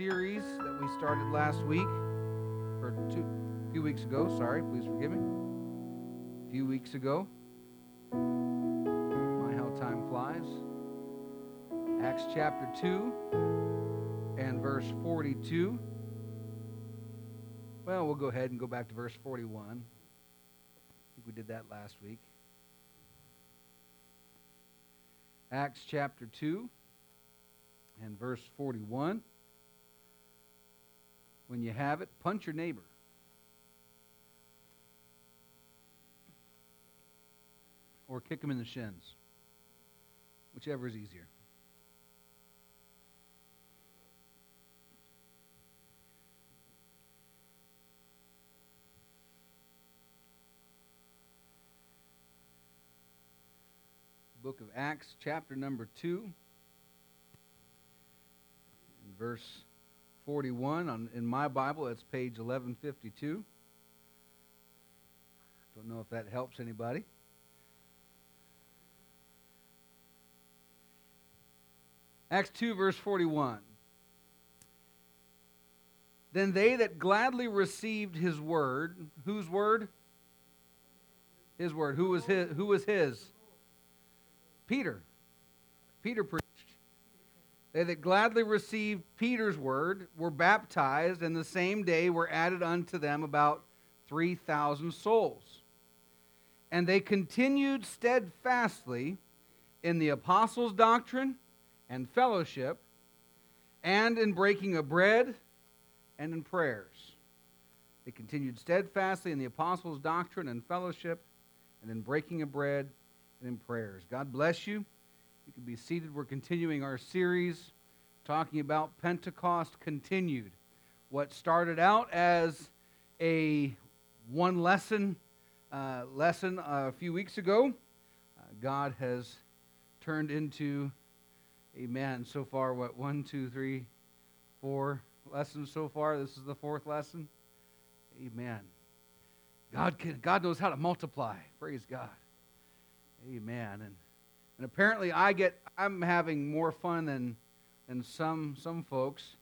series that we started last week, or two, a few weeks ago. Sorry, please forgive me. A few weeks ago. My, how time flies. Acts chapter 2 and verse 42. Well, we'll go ahead and go back to verse 41. I think we did that last week. Acts chapter 2 and verse 41. When you have it, punch your neighbor. Or kick him in the shins. Whichever is easier. Book of Acts, chapter number 2 verse 41 on, in my Bible. That's page 1152. Don't know if that helps anybody. Acts 2, verse 41. Then they that gladly received his word, whose word? His word. Who was his? Who was his? Peter. Peter. They that gladly received Peter's word were baptized, and the same day were added unto them about 3,000 souls. And they continued steadfastly in the apostles' doctrine and fellowship, and in breaking of bread and in prayers. They continued steadfastly in the apostles' doctrine and fellowship, and in breaking of bread and in prayers. God bless you. You can be seated. We're continuing our series talking about Pentecost continued. What started out as a one lesson uh, lesson a few weeks ago, uh, God has turned into, amen, so far, what, one, two, three, four lessons so far. This is the fourth lesson. Amen. God, can, God knows how to multiply. Praise God. Amen. And and apparently, I get I'm having more fun than than some some folks.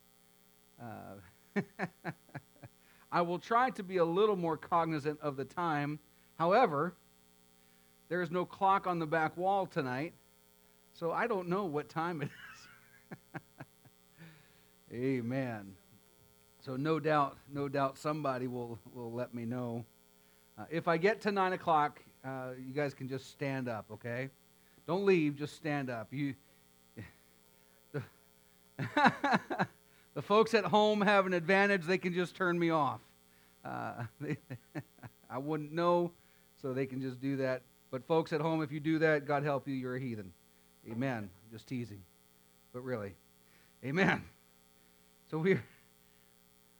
Uh, I will try to be a little more cognizant of the time. However, there is no clock on the back wall tonight, so I don't know what time it is. Amen. So no doubt, no doubt, somebody will will let me know. Uh, if I get to nine o'clock, uh, you guys can just stand up, okay? Don't leave, just stand up. You the, the folks at home have an advantage, they can just turn me off. Uh, they, I wouldn't know, so they can just do that. But folks at home, if you do that, God help you, you're a heathen. Amen. Just teasing. But really. Amen. So we're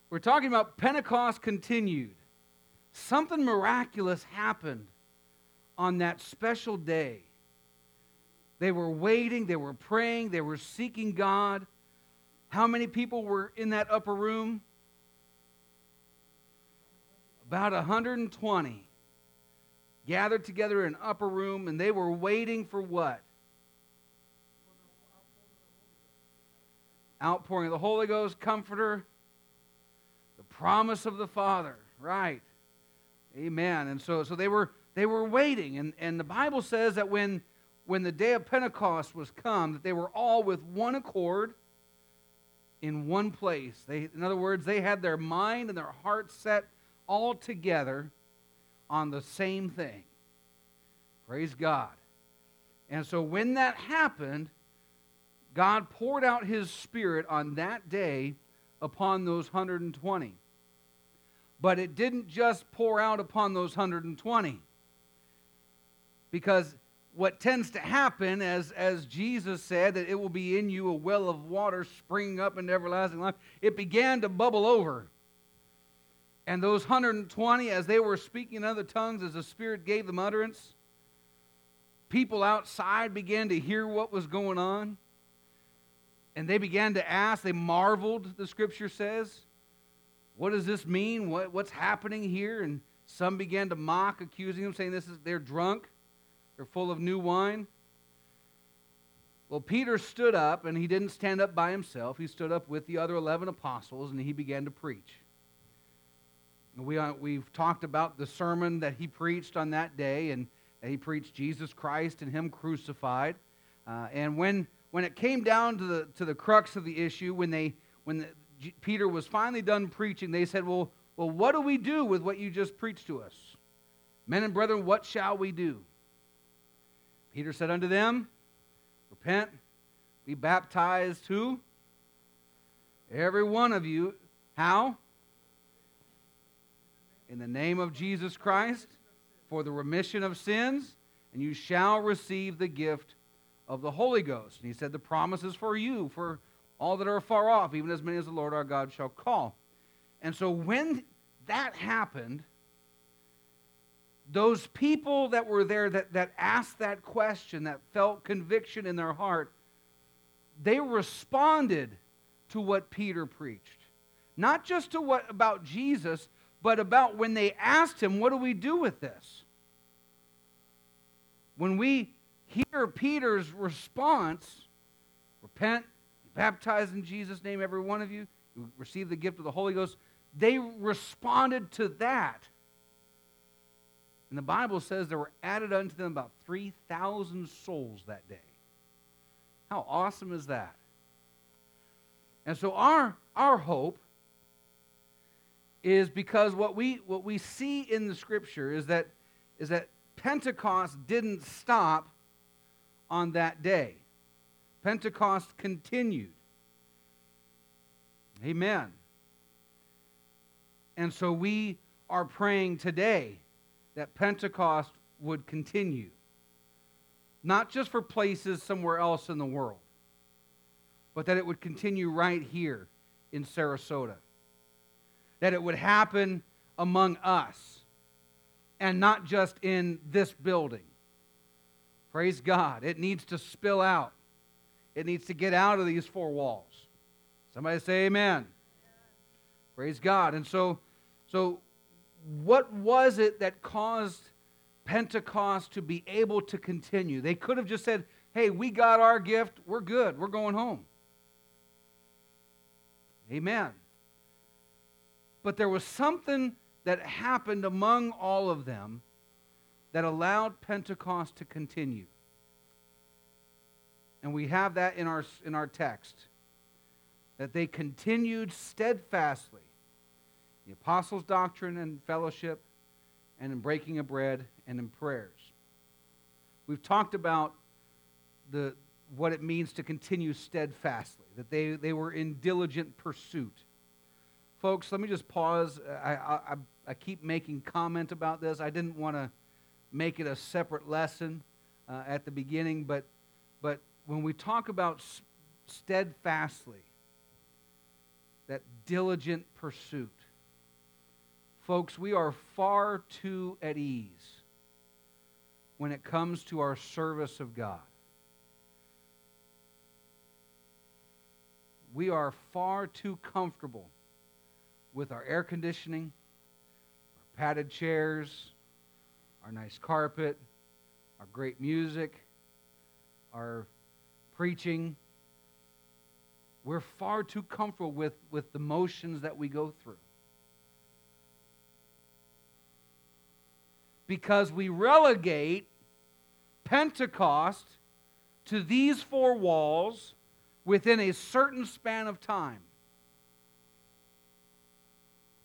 we're talking about Pentecost continued. Something miraculous happened on that special day. They were waiting, they were praying, they were seeking God. How many people were in that upper room? About 120 gathered together in an upper room, and they were waiting for what? Outpouring of the Holy Ghost, Comforter, the promise of the Father, right? Amen. And so, so they were they were waiting, and, and the Bible says that when when the day of Pentecost was come, that they were all with one accord in one place. They, in other words, they had their mind and their heart set all together on the same thing. Praise God. And so when that happened, God poured out his spirit on that day upon those 120. But it didn't just pour out upon those 120. Because what tends to happen, as, as Jesus said, that it will be in you a well of water springing up into everlasting life, it began to bubble over. And those 120, as they were speaking in other tongues, as the Spirit gave them utterance, people outside began to hear what was going on. And they began to ask, they marveled, the scripture says. What does this mean? What, what's happening here? And some began to mock, accusing them, saying this is they're drunk. They're full of new wine. Well, Peter stood up, and he didn't stand up by himself. He stood up with the other 11 apostles, and he began to preach. We, uh, we've talked about the sermon that he preached on that day, and he preached Jesus Christ and Him crucified. Uh, and when, when it came down to the, to the crux of the issue, when, they, when the, G, Peter was finally done preaching, they said, well, well, what do we do with what you just preached to us? Men and brethren, what shall we do? Peter said unto them, Repent, be baptized, who? Every one of you. How? In the name of Jesus Christ for the remission of sins, and you shall receive the gift of the Holy Ghost. And he said, The promise is for you, for all that are far off, even as many as the Lord our God shall call. And so when that happened, those people that were there that, that asked that question, that felt conviction in their heart, they responded to what Peter preached. Not just to what about Jesus, but about when they asked him, What do we do with this? When we hear Peter's response, repent, be baptized in Jesus' name, every one of you, you receive the gift of the Holy Ghost, they responded to that. And the Bible says there were added unto them about 3,000 souls that day. How awesome is that? And so our, our hope is because what we, what we see in the scripture is that, is that Pentecost didn't stop on that day. Pentecost continued. Amen. And so we are praying today that Pentecost would continue. Not just for places somewhere else in the world, but that it would continue right here in Sarasota that it would happen among us and not just in this building. Praise God. It needs to spill out, it needs to get out of these four walls. Somebody say amen. Praise God. And so, so what was it that caused Pentecost to be able to continue? They could have just said, hey, we got our gift, we're good, we're going home. Amen. But there was something that happened among all of them that allowed Pentecost to continue. And we have that in our, in our text that they continued steadfastly the apostles' doctrine and fellowship, and in breaking of bread and in prayers. We've talked about the, what it means to continue steadfastly, that they, they were in diligent pursuit. Folks, let me just pause. I, I, I keep making comment about this. I didn't want to make it a separate lesson uh, at the beginning, but, but when we talk about steadfastly, that diligent pursuit, folks, we are far too at ease when it comes to our service of God. We are far too comfortable with our air conditioning, our padded chairs, our nice carpet, our great music, our preaching. We're far too comfortable with, with the motions that we go through. Because we relegate Pentecost to these four walls within a certain span of time.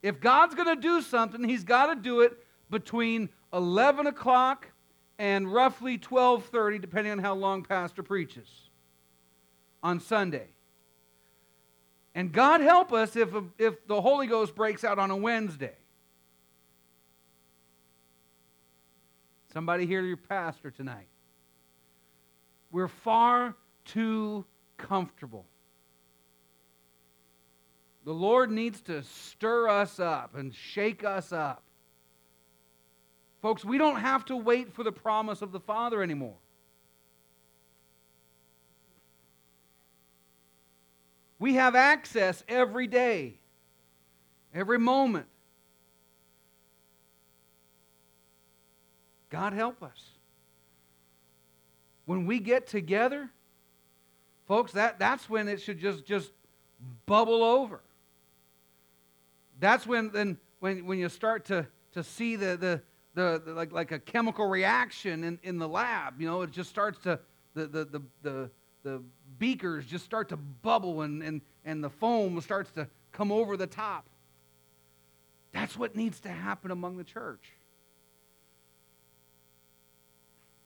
If God's going to do something, He's got to do it between 11 o'clock and roughly 12:30, depending on how long Pastor preaches on Sunday. And God help us if, if the Holy Ghost breaks out on a Wednesday. Somebody hear your pastor tonight. We're far too comfortable. The Lord needs to stir us up and shake us up. Folks, we don't have to wait for the promise of the Father anymore. We have access every day, every moment. God help us. When we get together, Folks, that, that's when it should just, just bubble over. That's when, then, when, when you start to, to see the, the, the, the, like, like a chemical reaction in, in the lab. You know, it just starts to, the, the, the, the, the beakers just start to bubble and, and, and the foam starts to come over the top. That's what needs to happen among the church.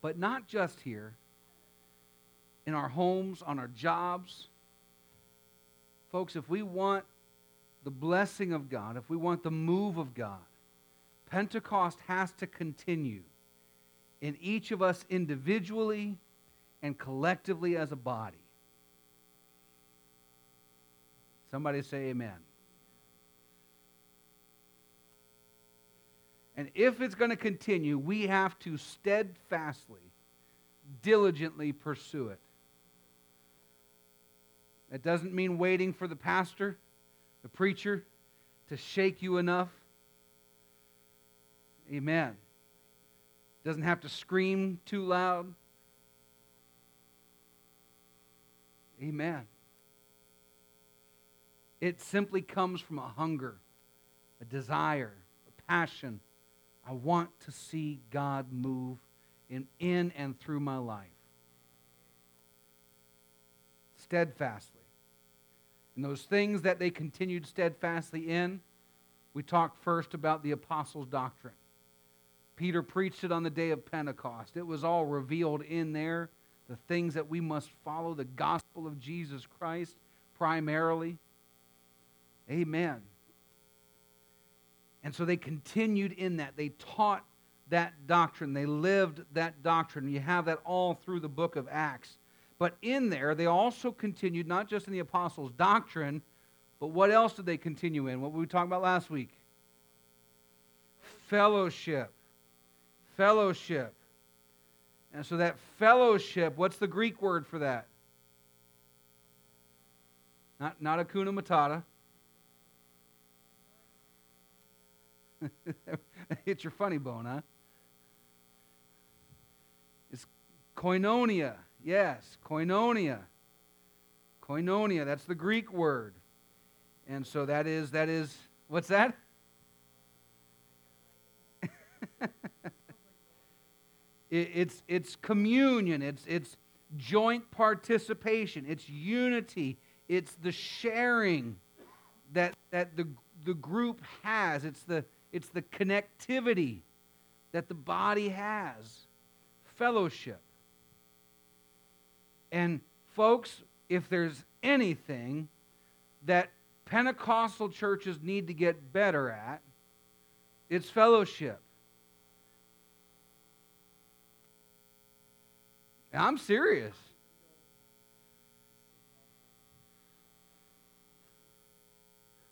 But not just here, in our homes, on our jobs. Folks, if we want the blessing of God, if we want the move of God, Pentecost has to continue in each of us individually and collectively as a body. Somebody say amen. And if it's going to continue, we have to steadfastly, diligently pursue it. That doesn't mean waiting for the pastor, the preacher, to shake you enough. Amen. Doesn't have to scream too loud. Amen. It simply comes from a hunger, a desire, a passion. I want to see God move in, in and through my life. Steadfastly. And those things that they continued steadfastly in, we talked first about the apostles' doctrine. Peter preached it on the day of Pentecost. It was all revealed in there, the things that we must follow, the gospel of Jesus Christ primarily. Amen. And so they continued in that. They taught that doctrine. They lived that doctrine. You have that all through the book of Acts. But in there, they also continued not just in the apostles' doctrine, but what else did they continue in? What we talked about last week? Fellowship fellowship. And so that fellowship, what's the Greek word for that? Not, not Hakuna Matata. it's your funny bone, huh? It's koinonia. Yes, koinonia. Koinonia, that's the Greek word. And so that is, that is, what's that? it's, it's communion, it's, it's joint participation, it's unity, it's the sharing that, that the, the group has, it's the, it's the connectivity that the body has, fellowship. And, folks, if there's anything that Pentecostal churches need to get better at, it's fellowship. I'm serious.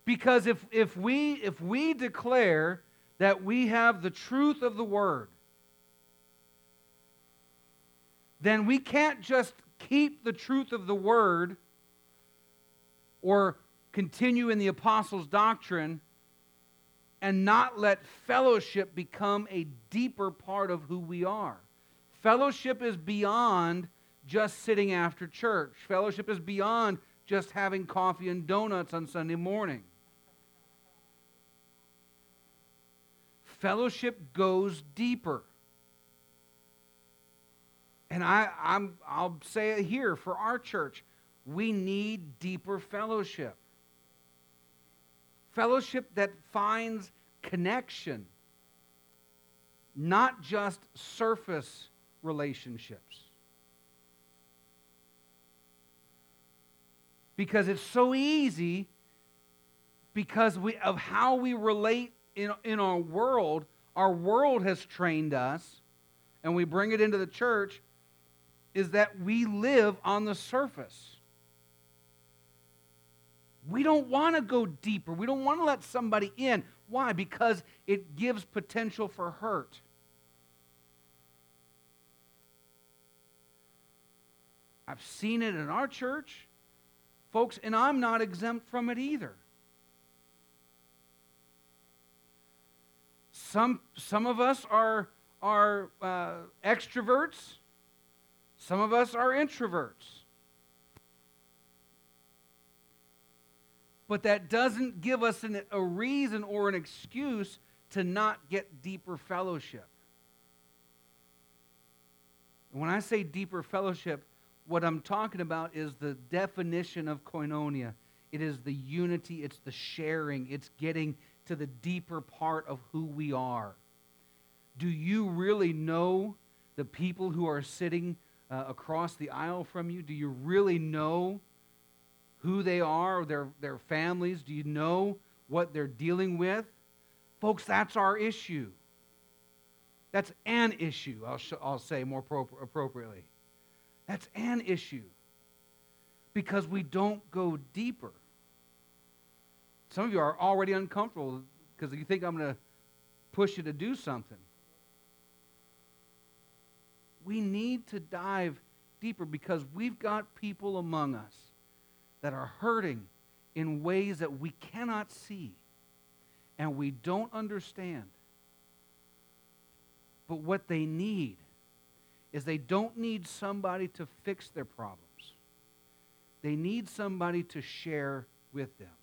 Because if, if, we, if we declare that we have the truth of the word, then we can't just keep the truth of the word or continue in the apostles' doctrine and not let fellowship become a deeper part of who we are. Fellowship is beyond just sitting after church. Fellowship is beyond just having coffee and donuts on Sunday morning. Fellowship goes deeper. And I, I'm, I'll say it here for our church. We need deeper fellowship. Fellowship that finds connection, not just surface relationships. Because it's so easy because we, of how we relate in, in our world. Our world has trained us, and we bring it into the church, is that we live on the surface. We don't want to go deeper. We don't want to let somebody in. Why? Because it gives potential for hurt. I've seen it in our church, folks, and I'm not exempt from it either. Some, some of us are, are uh, extroverts, some of us are introverts. But that doesn't give us an, a reason or an excuse to not get deeper fellowship. When I say deeper fellowship, what I'm talking about is the definition of koinonia. It is the unity, it's the sharing, it's getting to the deeper part of who we are. Do you really know the people who are sitting uh, across the aisle from you? Do you really know who they are, their, their families? Do you know what they're dealing with? Folks, that's our issue. That's an issue, I'll, sh- I'll say more pro- appropriately. That's an issue because we don't go deeper. Some of you are already uncomfortable because you think I'm going to push you to do something. We need to dive deeper because we've got people among us that are hurting in ways that we cannot see and we don't understand. But what they need is they don't need somebody to fix their problems. They need somebody to share with them.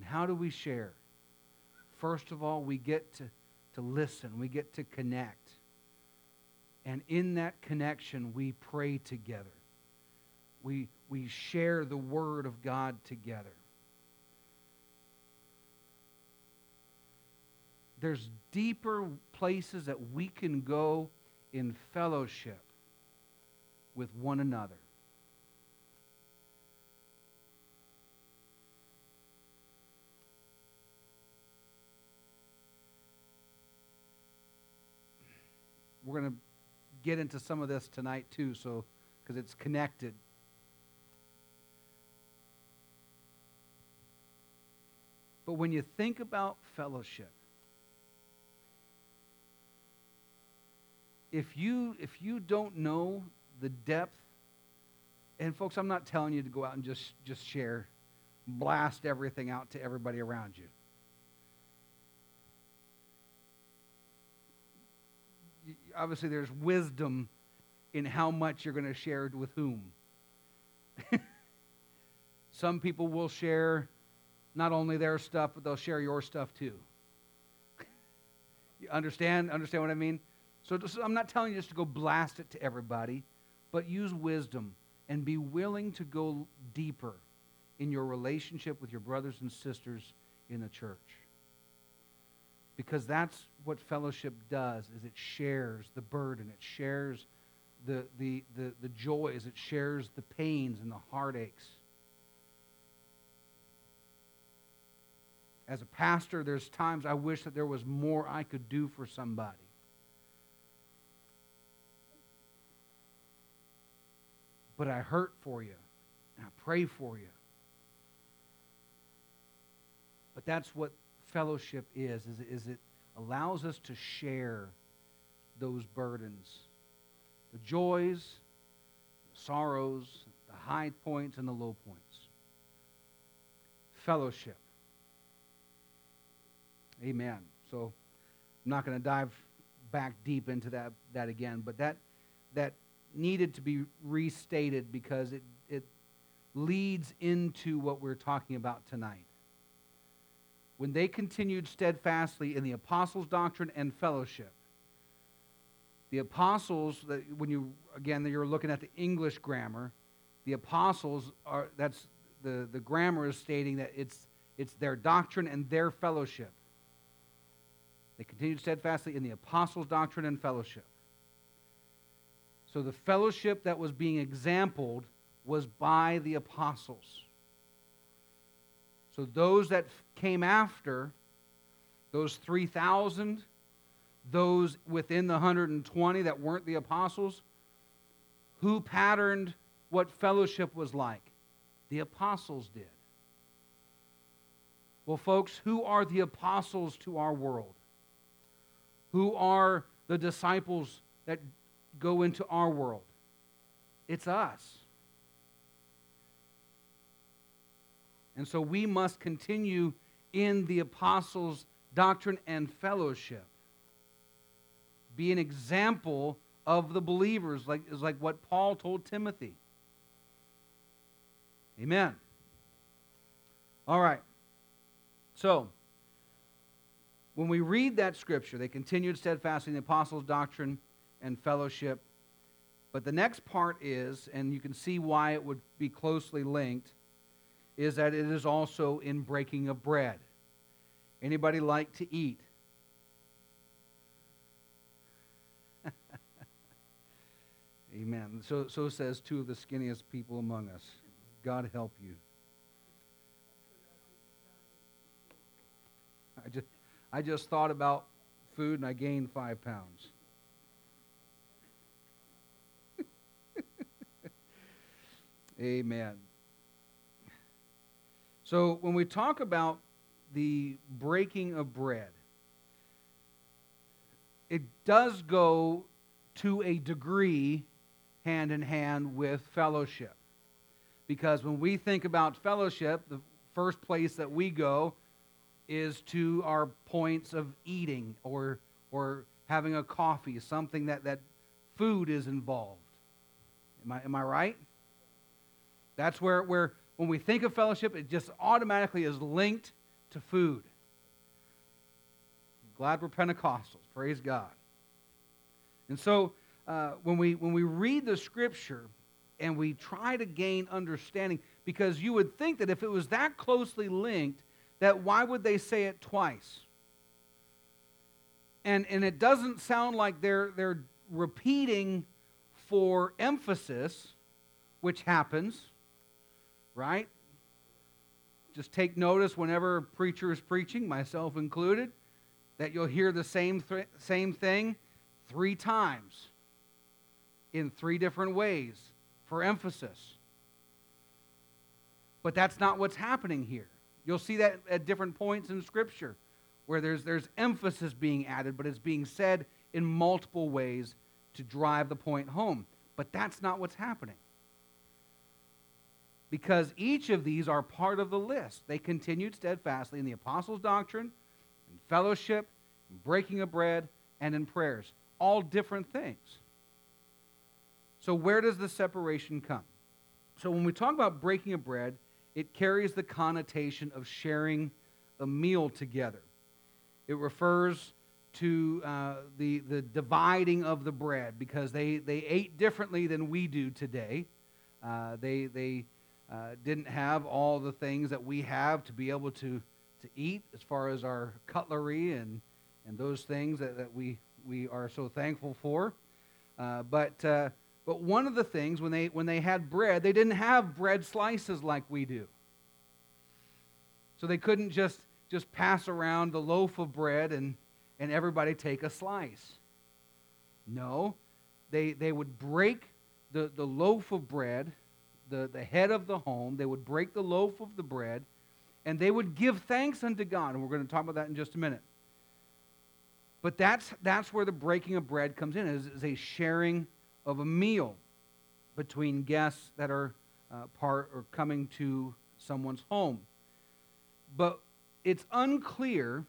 And how do we share? First of all, we get to, to listen, we get to connect. And in that connection, we pray together. We, we share the Word of God together. There's deeper places that we can go in fellowship with one another. We're going to get into some of this tonight too, so because it's connected. But when you think about fellowship, if you if you don't know the depth and folks i'm not telling you to go out and just just share blast everything out to everybody around you obviously there's wisdom in how much you're going to share with whom. Some people will share not only their stuff but they'll share your stuff too. You understand understand what i mean? So I'm not telling you just to go blast it to everybody, but use wisdom and be willing to go deeper in your relationship with your brothers and sisters in the church. Because that's what fellowship does is it shares the burden, it shares the, the, the, the joys, it shares the pains and the heartaches. As a pastor, there's times I wish that there was more I could do for somebody. but I hurt for you and I pray for you. But that's what fellowship is, is, is it allows us to share those burdens, the joys, the sorrows, the high points and the low points. Fellowship. Amen. So I'm not going to dive back deep into that, that again, but that, that needed to be restated because it, it leads into what we're talking about tonight. When they continued steadfastly in the apostles' doctrine and fellowship, the apostles, when you, again, you're looking at the English grammar, the apostles are, that's, the, the grammar is stating that it's, it's their doctrine and their fellowship. They continued steadfastly in the apostles' doctrine and fellowship. So the fellowship that was being exampled was by the apostles. So those that came after, those 3,000, those within the 120 that weren't the apostles, who patterned what fellowship was like? The apostles did. Well, folks, who are the apostles to our world? Who are the disciples that go into our world. It's us. And so we must continue in the apostles' doctrine and fellowship. Be an example of the believers, like, is like what Paul told Timothy. Amen. All right. So, when we read that scripture, they continued steadfastly in the apostles' doctrine and fellowship. But the next part is, and you can see why it would be closely linked, is that it is also in breaking of bread. Anybody like to eat? Amen. So, so says two of the skinniest people among us. God help you. I just, I just thought about food and I gained five pounds. Amen. So when we talk about the breaking of bread, it does go to a degree hand in hand with fellowship. Because when we think about fellowship, the first place that we go is to our points of eating or, or having a coffee, something that, that food is involved. Am I, am I right? That's where, where, when we think of fellowship, it just automatically is linked to food. I'm glad we're Pentecostals. Praise God. And so uh, when, we, when we read the scripture and we try to gain understanding, because you would think that if it was that closely linked, that why would they say it twice? And, and it doesn't sound like they're, they're repeating for emphasis, which happens, right? Just take notice whenever a preacher is preaching, myself included, that you'll hear the same, th- same thing three times in three different ways for emphasis. But that's not what's happening here. You'll see that at different points in Scripture where there's, there's emphasis being added, but it's being said in multiple ways to drive the point home. But that's not what's happening. Because each of these are part of the list. They continued steadfastly in the apostles' doctrine, in fellowship, in breaking of bread, and in prayers. All different things. So, where does the separation come? So, when we talk about breaking of bread, it carries the connotation of sharing a meal together. It refers to uh, the, the dividing of the bread because they, they ate differently than we do today. Uh, they they uh, didn't have all the things that we have to be able to, to eat as far as our cutlery and, and those things that, that we, we are so thankful for. Uh, but uh, but one of the things, when they, when they had bread, they didn't have bread slices like we do. So they couldn't just, just pass around the loaf of bread and, and everybody take a slice. No, they, they would break the, the loaf of bread, the, the head of the home, they would break the loaf of the bread, and they would give thanks unto God. And we're going to talk about that in just a minute. But that's, that's where the breaking of bread comes in, is, is a sharing of a meal between guests that are uh, part or coming to someone's home. But it's unclear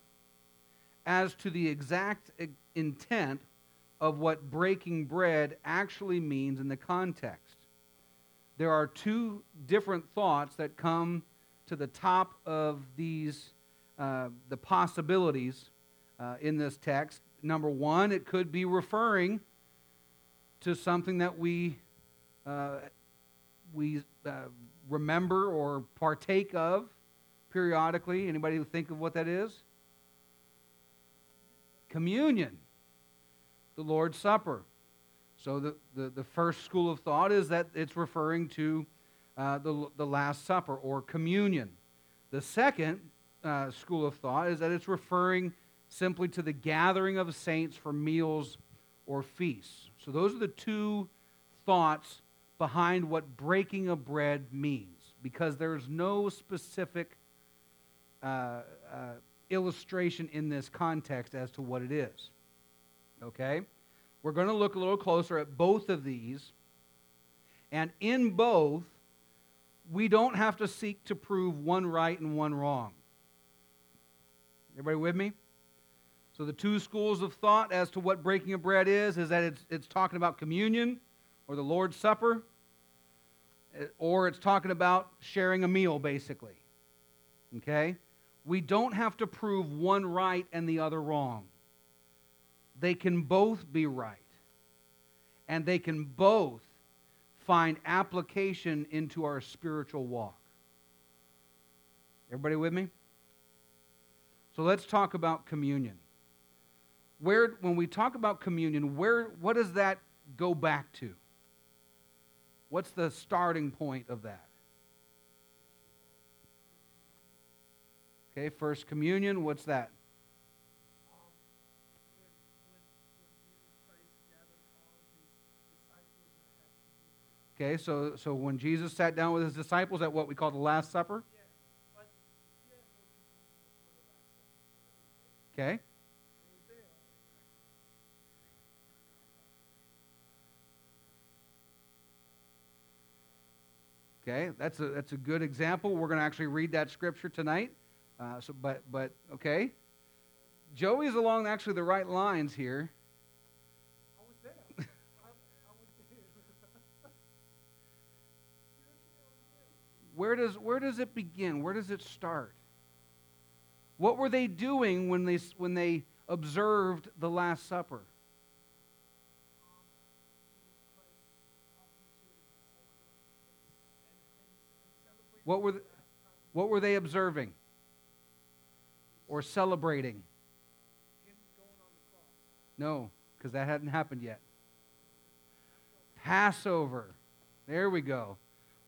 as to the exact intent of what breaking bread actually means in the context. There are two different thoughts that come to the top of these, uh, the possibilities uh, in this text. Number one, it could be referring to something that we, uh, we uh, remember or partake of periodically. Anybody think of what that is? Communion, the Lord's Supper. So the, the, the first school of thought is that it's referring to uh, the, the Last Supper or communion. The second uh, school of thought is that it's referring simply to the gathering of saints for meals or feasts. So, those are the two thoughts behind what breaking of bread means, because there's no specific uh, uh, illustration in this context as to what it is. Okay? We're going to look a little closer at both of these. And in both, we don't have to seek to prove one right and one wrong. Everybody with me? So the two schools of thought as to what breaking of bread is is that it's, it's talking about communion or the Lord's Supper, eh, or it's talking about sharing a meal, basically. Okay? We don't have to prove one right and the other wrong. They can both be right. And they can both find application into our spiritual walk. Everybody with me? So let's talk about communion. Where when we talk about communion, where what does that go back to? What's the starting point of that? Okay, first communion, what's that? Okay, so, so when Jesus sat down with his disciples at what we call the Last Supper? Okay. Okay, that's a, that's a good example. We're going to actually read that scripture tonight. Uh, so, but, but, okay. Joey's along actually the right lines here. I was there. I, I was there. Where does, where does it begin? Where does it start? What were they doing when they, when they observed the Last Supper? What were, the, what were they observing or celebrating? No, because that hadn't happened yet. Passover. There we go.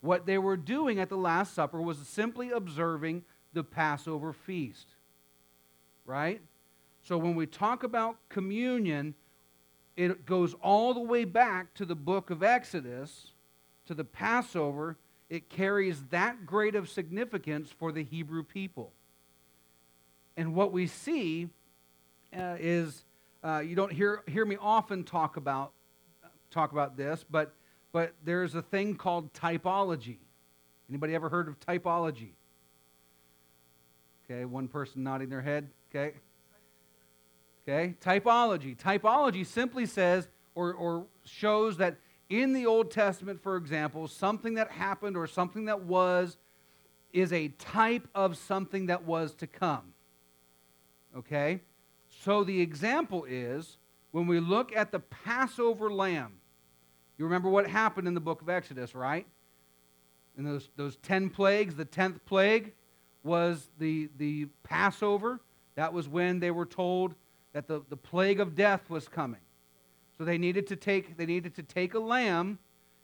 What they were doing at the Last Supper was simply observing the Passover feast. Right? So when we talk about communion, it goes all the way back to the book of Exodus, to the Passover. It carries that great of significance for the Hebrew people. And what we see uh, is uh, you don't hear, hear me often talk about, talk about this, but, but there's a thing called typology. Anybody ever heard of typology? Okay, one person nodding their head. Okay. Okay, typology. Typology simply says or, or shows that in the Old Testament, for example, something that happened or something that was is a type of something that was to come. Okay? So the example is when we look at the Passover lamb, you remember what happened in the book of Exodus, right? In those, those 10 plagues, the 10th plague was the, the Passover. That was when they were told that the, the plague of death was coming. So they needed to take they needed to take a lamb,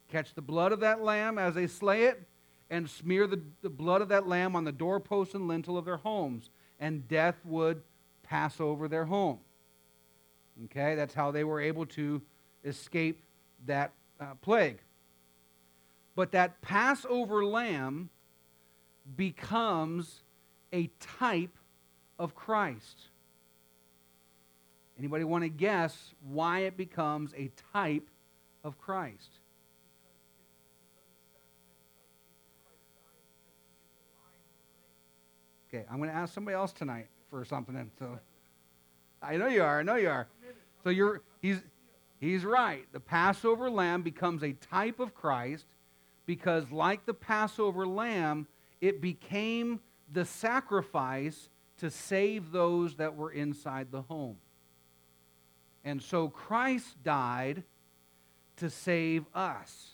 catch the blood of that lamb as they slay it, and smear the, the blood of that lamb on the doorpost and lintel of their homes, and death would pass over their home. Okay, that's how they were able to escape that uh, plague. But that Passover lamb becomes a type of Christ. Anybody want to guess why it becomes a type of Christ? Okay, I'm going to ask somebody else tonight for something. So I know you are. I know you are. So you're he's he's right. The Passover lamb becomes a type of Christ because like the Passover lamb, it became the sacrifice to save those that were inside the home. And so Christ died to save us.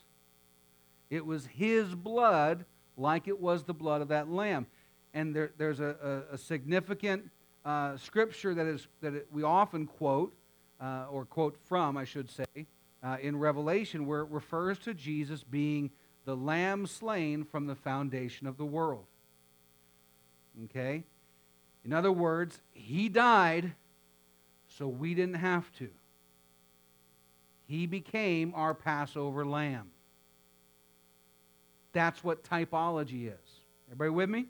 It was his blood, like it was the blood of that lamb. And there, there's a, a, a significant uh, scripture that, is, that it, we often quote, uh, or quote from, I should say, uh, in Revelation, where it refers to Jesus being the lamb slain from the foundation of the world. Okay? In other words, he died so we didn't have to. He became our Passover lamb. That's what typology is. Everybody with me?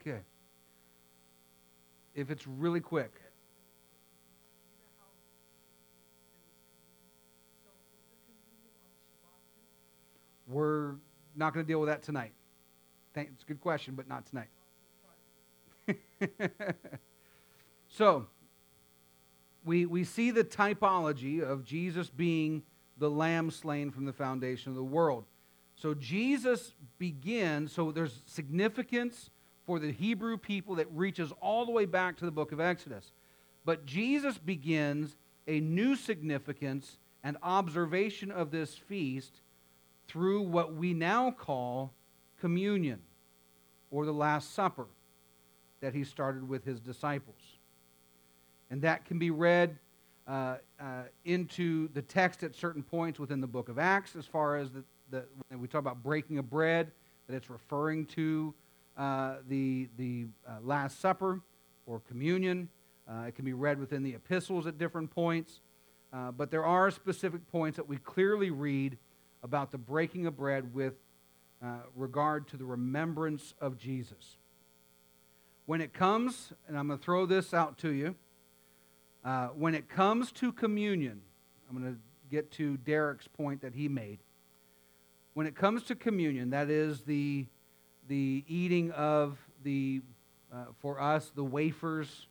Okay. If it's really quick. We're not going to deal with that tonight. It's a good question, but not tonight. so, we, we see the typology of Jesus being the lamb slain from the foundation of the world. So Jesus begins, so there's significance for the Hebrew people that reaches all the way back to the book of Exodus. But Jesus begins a new significance and observation of this feast through what we now call communion or the Last Supper that he started with his disciples. And that can be read uh, uh, into the text at certain points within the book of Acts, as far as the, the when we talk about breaking of bread, that it's referring to uh, the, the uh, Last Supper or communion. Uh, it can be read within the epistles at different points. Uh, but there are specific points that we clearly read about the breaking of bread with regard to the remembrance of Jesus. When it comes, and I'm going to throw this out to you, uh, when it comes to communion, I'm going to get to Derek's point that he made. When it comes to communion, that is the, the eating of the, uh, for us, the wafers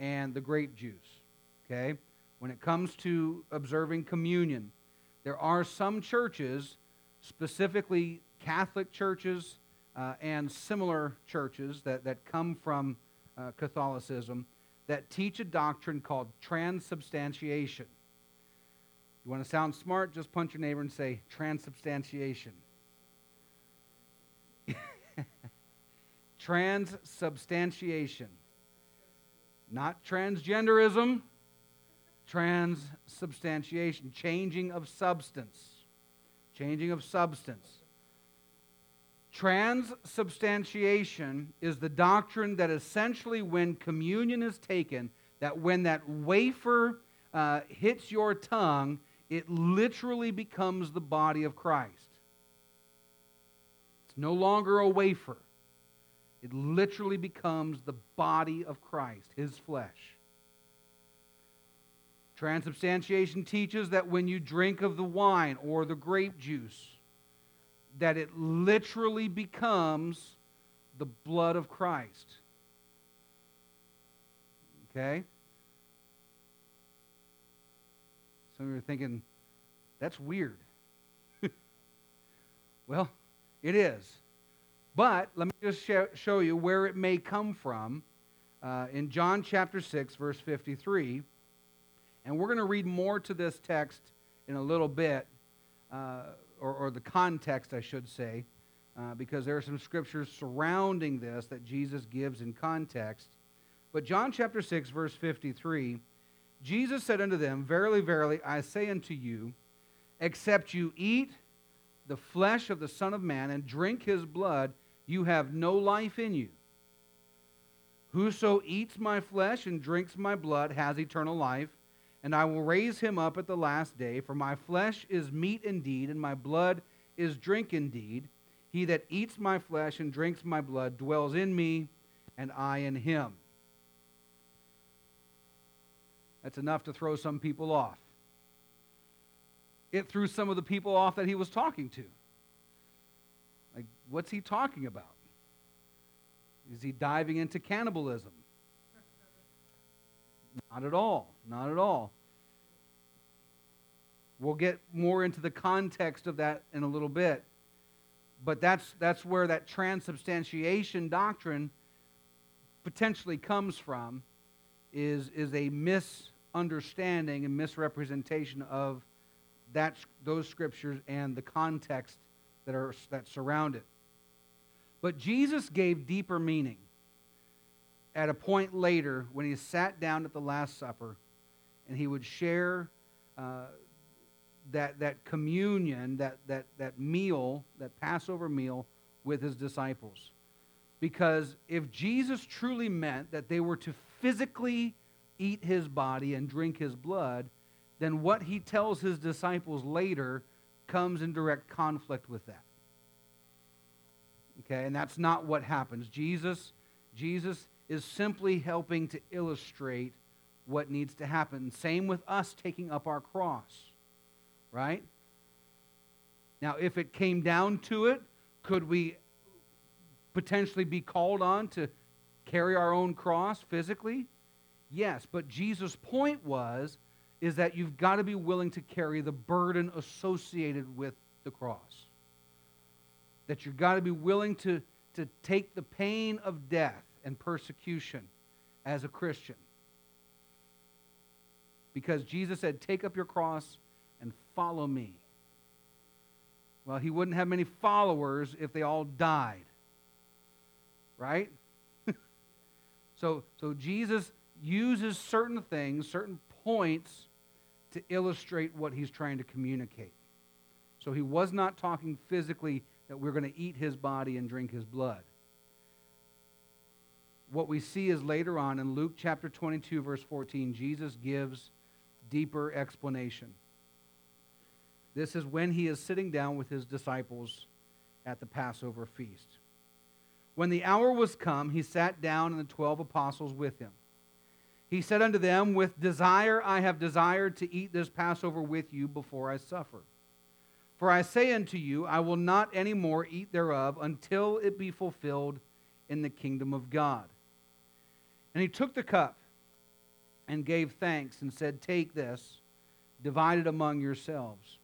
and the grape juice. Okay? When it comes to observing communion, there are some churches, specifically Catholic churches uh, and similar churches that, that come from uh, Catholicism, that teach a doctrine called transubstantiation. You want to sound smart? Just punch your neighbor and say transubstantiation. transubstantiation. Not transgenderism, transubstantiation, changing of substance. Changing of substance. Transubstantiation is the doctrine that essentially, when communion is taken, that when that wafer uh, hits your tongue, it literally becomes the body of Christ. It's no longer a wafer, it literally becomes the body of Christ, his flesh. Transubstantiation teaches that when you drink of the wine or the grape juice, that it literally becomes the blood of Christ. Okay? Some of you are thinking, that's weird. well, it is. But let me just show you where it may come from uh, in John chapter 6, verse 53. And we're going to read more to this text in a little bit. Uh, or, or the context, I should say, uh, because there are some scriptures surrounding this that Jesus gives in context. But John chapter 6, verse 53, Jesus said unto them, Verily, verily, I say unto you, except you eat the flesh of the Son of Man and drink his blood, you have no life in you. Whoso eats my flesh and drinks my blood has eternal life and I will raise him up at the last day. For my flesh is meat indeed, and my blood is drink indeed. He that eats my flesh and drinks my blood dwells in me, and I in him. That's enough to throw some people off. It threw some of the people off that he was talking to. Like, what's he talking about? Is he diving into cannibalism? Not at all. Not at all. We'll get more into the context of that in a little bit. But that's, that's where that transubstantiation doctrine potentially comes from, is, is a misunderstanding and misrepresentation of that, those scriptures and the context that, are, that surround it. But Jesus gave deeper meaning at a point later when he sat down at the Last Supper and he would share uh, that, that communion, that, that, that meal, that Passover meal with his disciples. Because if Jesus truly meant that they were to physically eat his body and drink his blood, then what he tells his disciples later comes in direct conflict with that. Okay, and that's not what happens. Jesus, Jesus is simply helping to illustrate what needs to happen. Same with us taking up our cross, right? Now, if it came down to it, could we potentially be called on to carry our own cross physically? Yes, but Jesus' point was is that you've got to be willing to carry the burden associated with the cross. that you've got to be willing to, to take the pain of death and persecution as a Christian. Because Jesus said, Take up your cross and follow me. Well, he wouldn't have many followers if they all died. Right? so, so Jesus uses certain things, certain points, to illustrate what he's trying to communicate. So he was not talking physically that we're going to eat his body and drink his blood. What we see is later on in Luke chapter 22, verse 14, Jesus gives deeper explanation. This is when he is sitting down with his disciples at the Passover feast. When the hour was come, he sat down and the twelve apostles with him. He said unto them, With desire I have desired to eat this Passover with you before I suffer. For I say unto you, I will not any more eat thereof until it be fulfilled in the kingdom of God. And he took the cup and gave thanks and said, Take this, divide it among yourselves.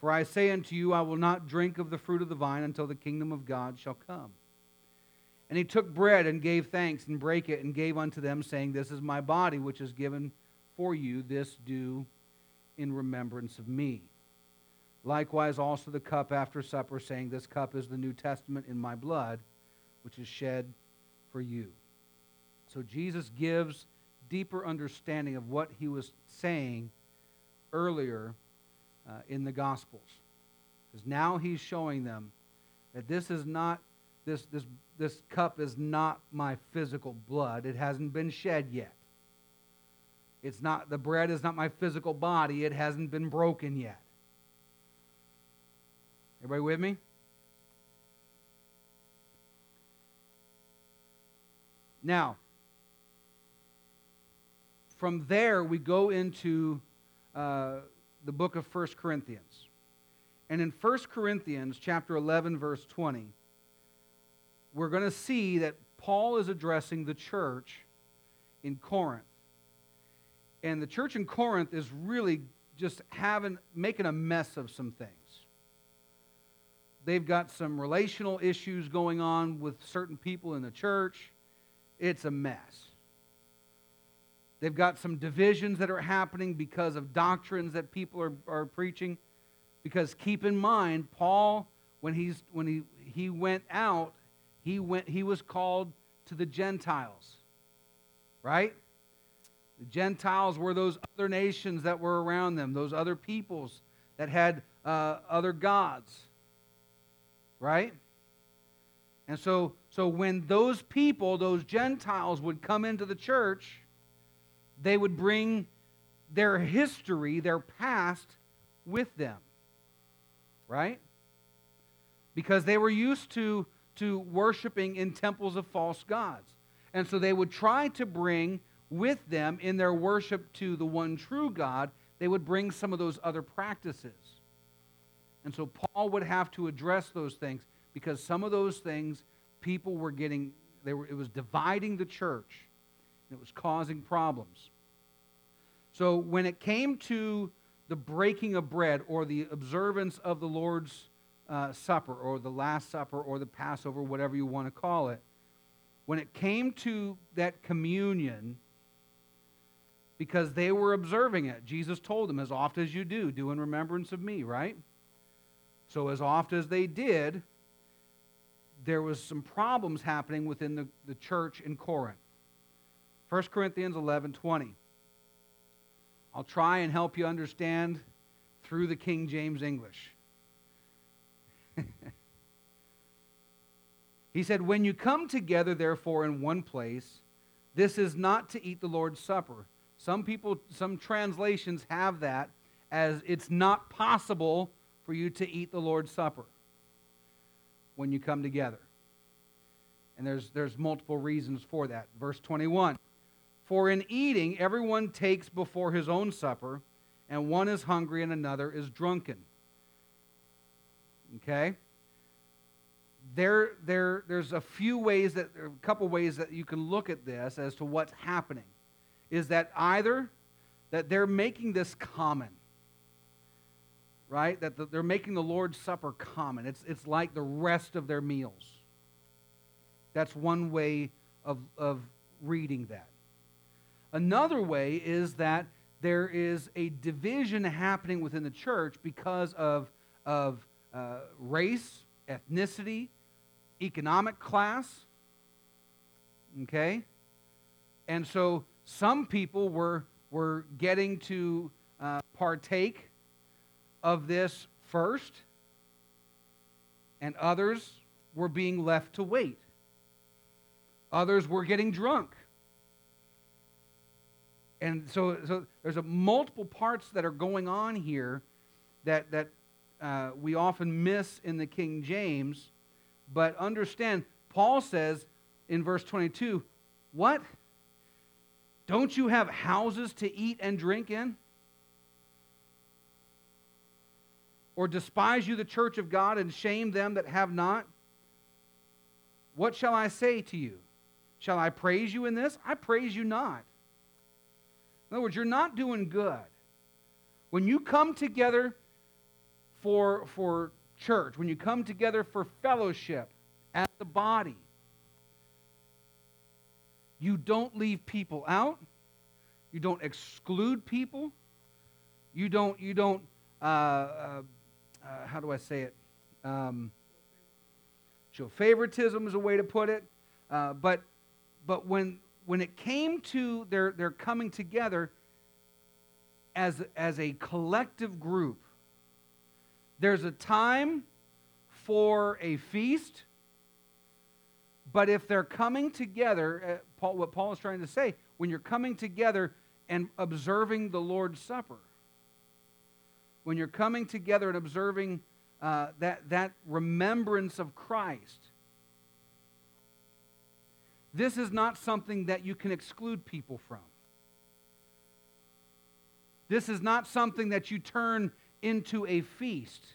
For I say unto you, I will not drink of the fruit of the vine until the kingdom of God shall come. And he took bread and gave thanks and brake it and gave unto them, saying, This is my body, which is given for you. This do in remembrance of me. Likewise, also the cup after supper, saying, This cup is the New Testament in my blood, which is shed for you. So Jesus gives deeper understanding of what he was saying earlier uh, in the Gospels. Because now he's showing them that this is not this, this, this cup is not my physical blood. It hasn't been shed yet. It's not, the bread is not my physical body. It hasn't been broken yet. Everybody with me? Now, from there, we go into uh, the book of 1 Corinthians. And in 1 Corinthians chapter 11, verse 20, we're going to see that Paul is addressing the church in Corinth. And the church in Corinth is really just having making a mess of some things. They've got some relational issues going on with certain people in the church. It's a mess. They've got some divisions that are happening because of doctrines that people are, are preaching. Because keep in mind, Paul, when, he's, when he, he went out, he went he was called to the Gentiles. Right? The Gentiles were those other nations that were around them, those other peoples that had uh, other gods. Right? And so, so when those people, those Gentiles, would come into the church, they would bring their history, their past, with them. Right? Because they were used to to worshiping in temples of false gods. And so they would try to bring with them in their worship to the one true God, they would bring some of those other practices. And so Paul would have to address those things because some of those things people were getting, they were, it was dividing the church. And it was causing problems. So when it came to the breaking of bread or the observance of the Lord's uh, Supper or the Last Supper or the Passover, whatever you want to call it, when it came to that communion, because they were observing it, Jesus told them, as oft as you do, do in remembrance of me, right? So, as oft as they did, there was some problems happening within the, the church in Corinth. 1 Corinthians 11 20. I'll try and help you understand through the King James English. he said, When you come together, therefore, in one place, this is not to eat the Lord's Supper. Some people, some translations have that as it's not possible for you to eat the Lord's Supper when you come together. And there's, there's multiple reasons for that. Verse 21 For in eating, everyone takes before his own supper, and one is hungry and another is drunken. Okay? There, there, there's a few ways that, a couple ways that you can look at this as to what's happening. Is that either that they're making this common, right? That the, they're making the Lord's Supper common. It's, it's like the rest of their meals. That's one way of, of reading that. Another way is that there is a division happening within the church because of, of uh, race, ethnicity, economic class. Okay? And so some people were, were getting to uh, partake of this first, and others were being left to wait. Others were getting drunk. And so, so there's a multiple parts that are going on here that, that uh, we often miss in the King James. But understand, Paul says in verse 22, What? Don't you have houses to eat and drink in? Or despise you the church of God and shame them that have not? What shall I say to you? Shall I praise you in this? I praise you not. In other words, you're not doing good. When you come together for, for church, when you come together for fellowship as the body, you don't leave people out. You don't exclude people. You don't, you don't uh, uh, uh, how do I say it? Um, show favoritism is a way to put it. Uh, but but when when it came to their, their coming together as, as a collective group, there's a time for a feast, but if they're coming together, uh, Paul, what Paul is trying to say, when you're coming together and observing the Lord's Supper, when you're coming together and observing uh, that, that remembrance of Christ, this is not something that you can exclude people from. This is not something that you turn into a feast.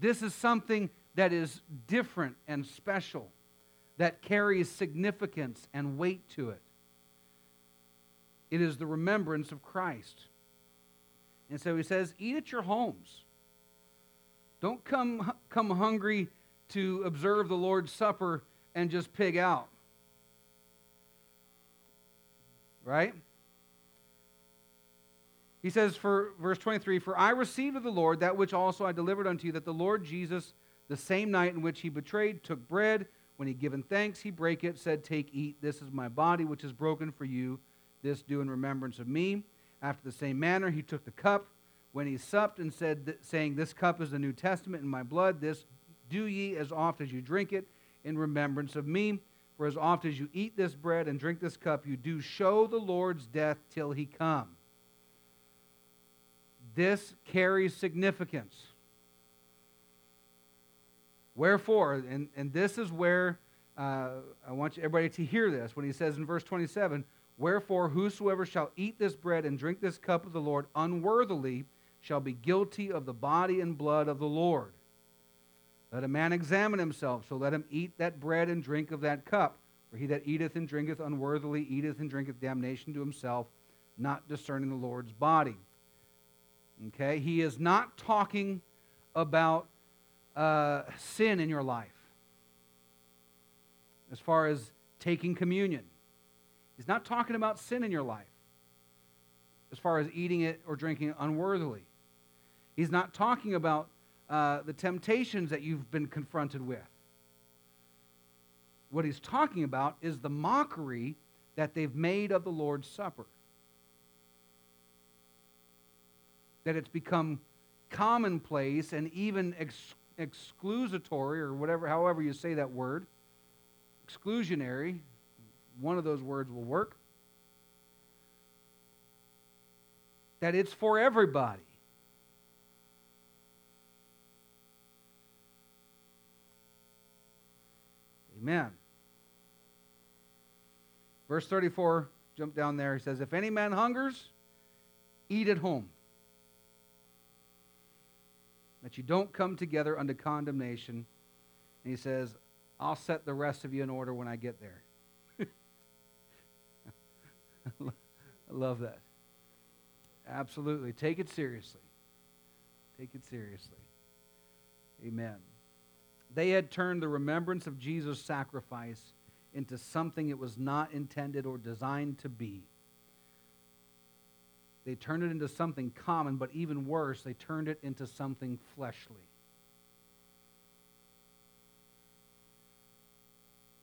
This is something that is different and special, that carries significance and weight to it. It is the remembrance of Christ. And so he says, Eat at your homes. Don't come, come hungry to observe the Lord's Supper and just pig out. Right? He says for verse 23 For I received of the Lord that which also I delivered unto you, that the Lord Jesus, the same night in which he betrayed, took bread. When he given thanks, he brake it, said, Take, eat, this is my body, which is broken for you. This do in remembrance of me. After the same manner, he took the cup when he supped and said, saying, This cup is the New Testament in my blood. This do ye as oft as you drink it in remembrance of me. For as oft as you eat this bread and drink this cup, you do show the Lord's death till he come. This carries significance. Wherefore, and, and this is where uh, I want everybody to hear this when he says in verse 27 Wherefore, whosoever shall eat this bread and drink this cup of the Lord unworthily shall be guilty of the body and blood of the Lord. Let a man examine himself, so let him eat that bread and drink of that cup. For he that eateth and drinketh unworthily eateth and drinketh damnation to himself, not discerning the Lord's body. Okay? He is not talking about uh, sin in your life as far as taking communion. He's not talking about sin in your life as far as eating it or drinking it unworthily. He's not talking about uh, the temptations that you've been confronted with. What he's talking about is the mockery that they've made of the Lord's Supper. That it's become commonplace and even ex- exclusatory, or whatever, however you say that word, exclusionary, one of those words will work. That it's for everybody. Amen. Verse 34, jump down there. He says, If any man hungers, eat at home. That you don't come together unto condemnation. And he says, I'll set the rest of you in order when I get there. I love that. Absolutely. Take it seriously. Take it seriously. Amen. They had turned the remembrance of Jesus' sacrifice into something it was not intended or designed to be. They turned it into something common, but even worse, they turned it into something fleshly.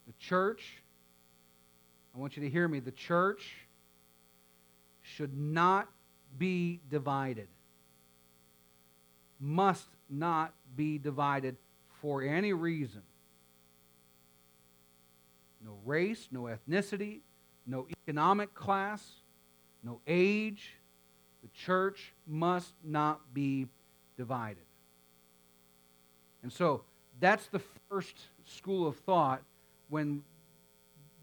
The church, I want you to hear me, the church should not be divided. Must not be divided for any reason. No race, no ethnicity, no economic class, no age. The church must not be divided. And so that's the first school of thought when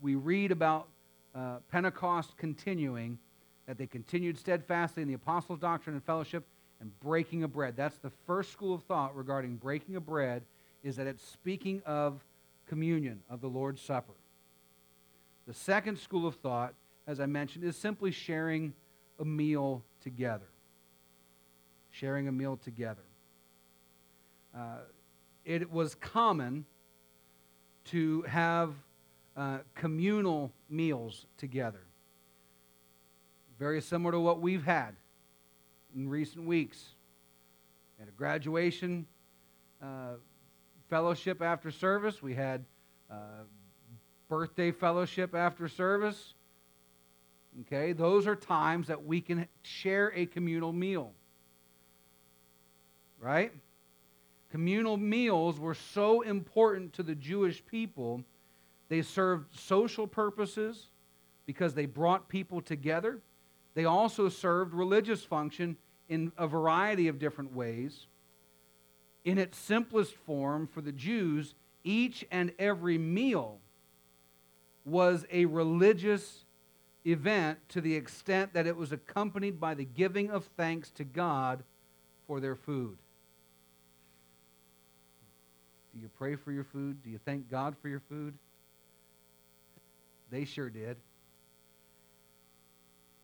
we read about uh, Pentecost continuing, that they continued steadfastly in the apostles' doctrine and fellowship and breaking of bread. That's the first school of thought regarding breaking of bread, is that it's speaking of communion, of the Lord's Supper. The second school of thought, as I mentioned, is simply sharing a meal together. Sharing a meal together. Uh, it was common to have uh, communal meals together. Very similar to what we've had in recent weeks. At a graduation uh, fellowship after service, we had uh, birthday fellowship after service. Okay, those are times that we can share a communal meal. Right? Communal meals were so important to the Jewish people. They served social purposes because they brought people together. They also served religious function in a variety of different ways. In its simplest form, for the Jews, each and every meal was a religious event to the extent that it was accompanied by the giving of thanks to God for their food. Do you pray for your food? Do you thank God for your food? They sure did.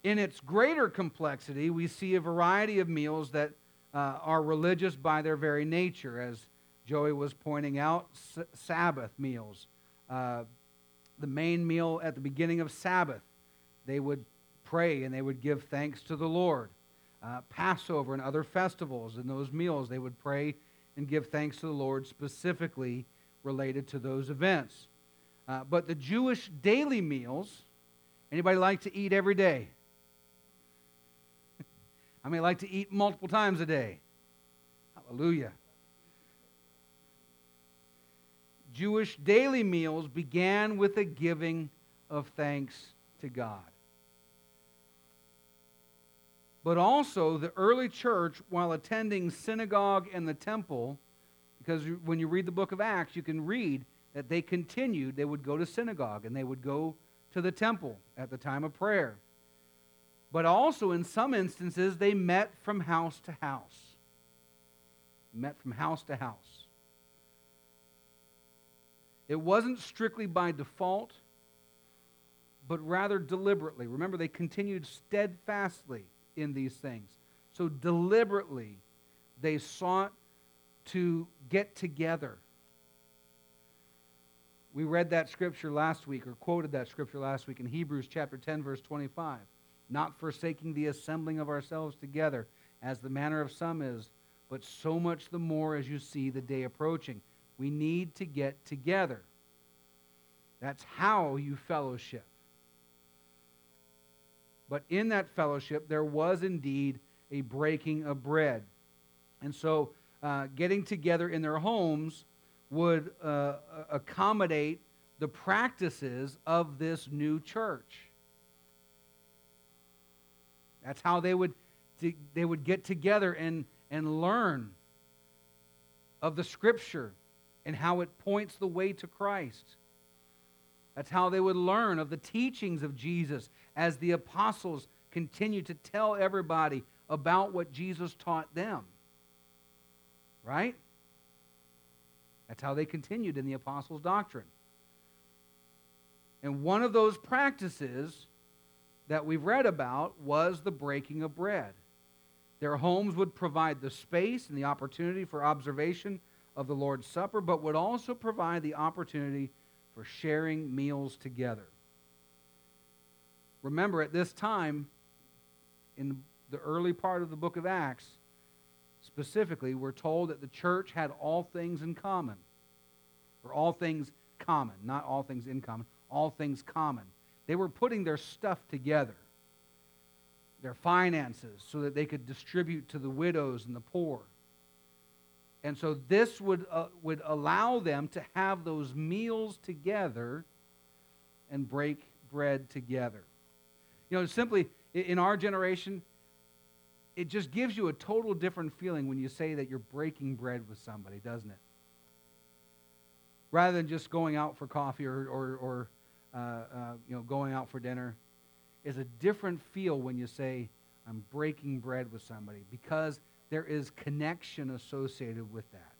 In its greater complexity, we see a variety of meals that uh, are religious by their very nature, as Joey was pointing out S- Sabbath meals. Uh, the main meal at the beginning of Sabbath, they would pray and they would give thanks to the Lord. Uh, Passover and other festivals, in those meals, they would pray and give thanks to the Lord specifically related to those events. Uh, but the Jewish daily meals, anybody like to eat every day? I mean, like to eat multiple times a day? Hallelujah. Jewish daily meals began with a giving of thanks to God. But also, the early church, while attending synagogue and the temple, because when you read the book of Acts, you can read that they continued, they would go to synagogue and they would go to the temple at the time of prayer. But also, in some instances, they met from house to house. Met from house to house. It wasn't strictly by default, but rather deliberately. Remember, they continued steadfastly in these things. So deliberately, they sought to get together. We read that scripture last week, or quoted that scripture last week in Hebrews chapter 10, verse 25. Not forsaking the assembling of ourselves together, as the manner of some is, but so much the more as you see the day approaching. We need to get together. That's how you fellowship. But in that fellowship, there was indeed a breaking of bread. And so, uh, getting together in their homes would uh, accommodate the practices of this new church. That's how they would, they would get together and, and learn of the Scripture and how it points the way to Christ. That's how they would learn of the teachings of Jesus as the apostles continued to tell everybody about what Jesus taught them. Right? That's how they continued in the apostles' doctrine. And one of those practices that we've read about was the breaking of bread. Their homes would provide the space and the opportunity for observation of the Lord's Supper, but would also provide the opportunity for sharing meals together. Remember, at this time, in the early part of the book of Acts, specifically, we're told that the church had all things in common, or all things common, not all things in common, all things common. They were putting their stuff together, their finances, so that they could distribute to the widows and the poor. And so this would, uh, would allow them to have those meals together and break bread together. You know, simply in our generation, it just gives you a total different feeling when you say that you're breaking bread with somebody, doesn't it? Rather than just going out for coffee or, or, or uh, uh, you know, going out for dinner, is a different feel when you say, I'm breaking bread with somebody because there is connection associated with that.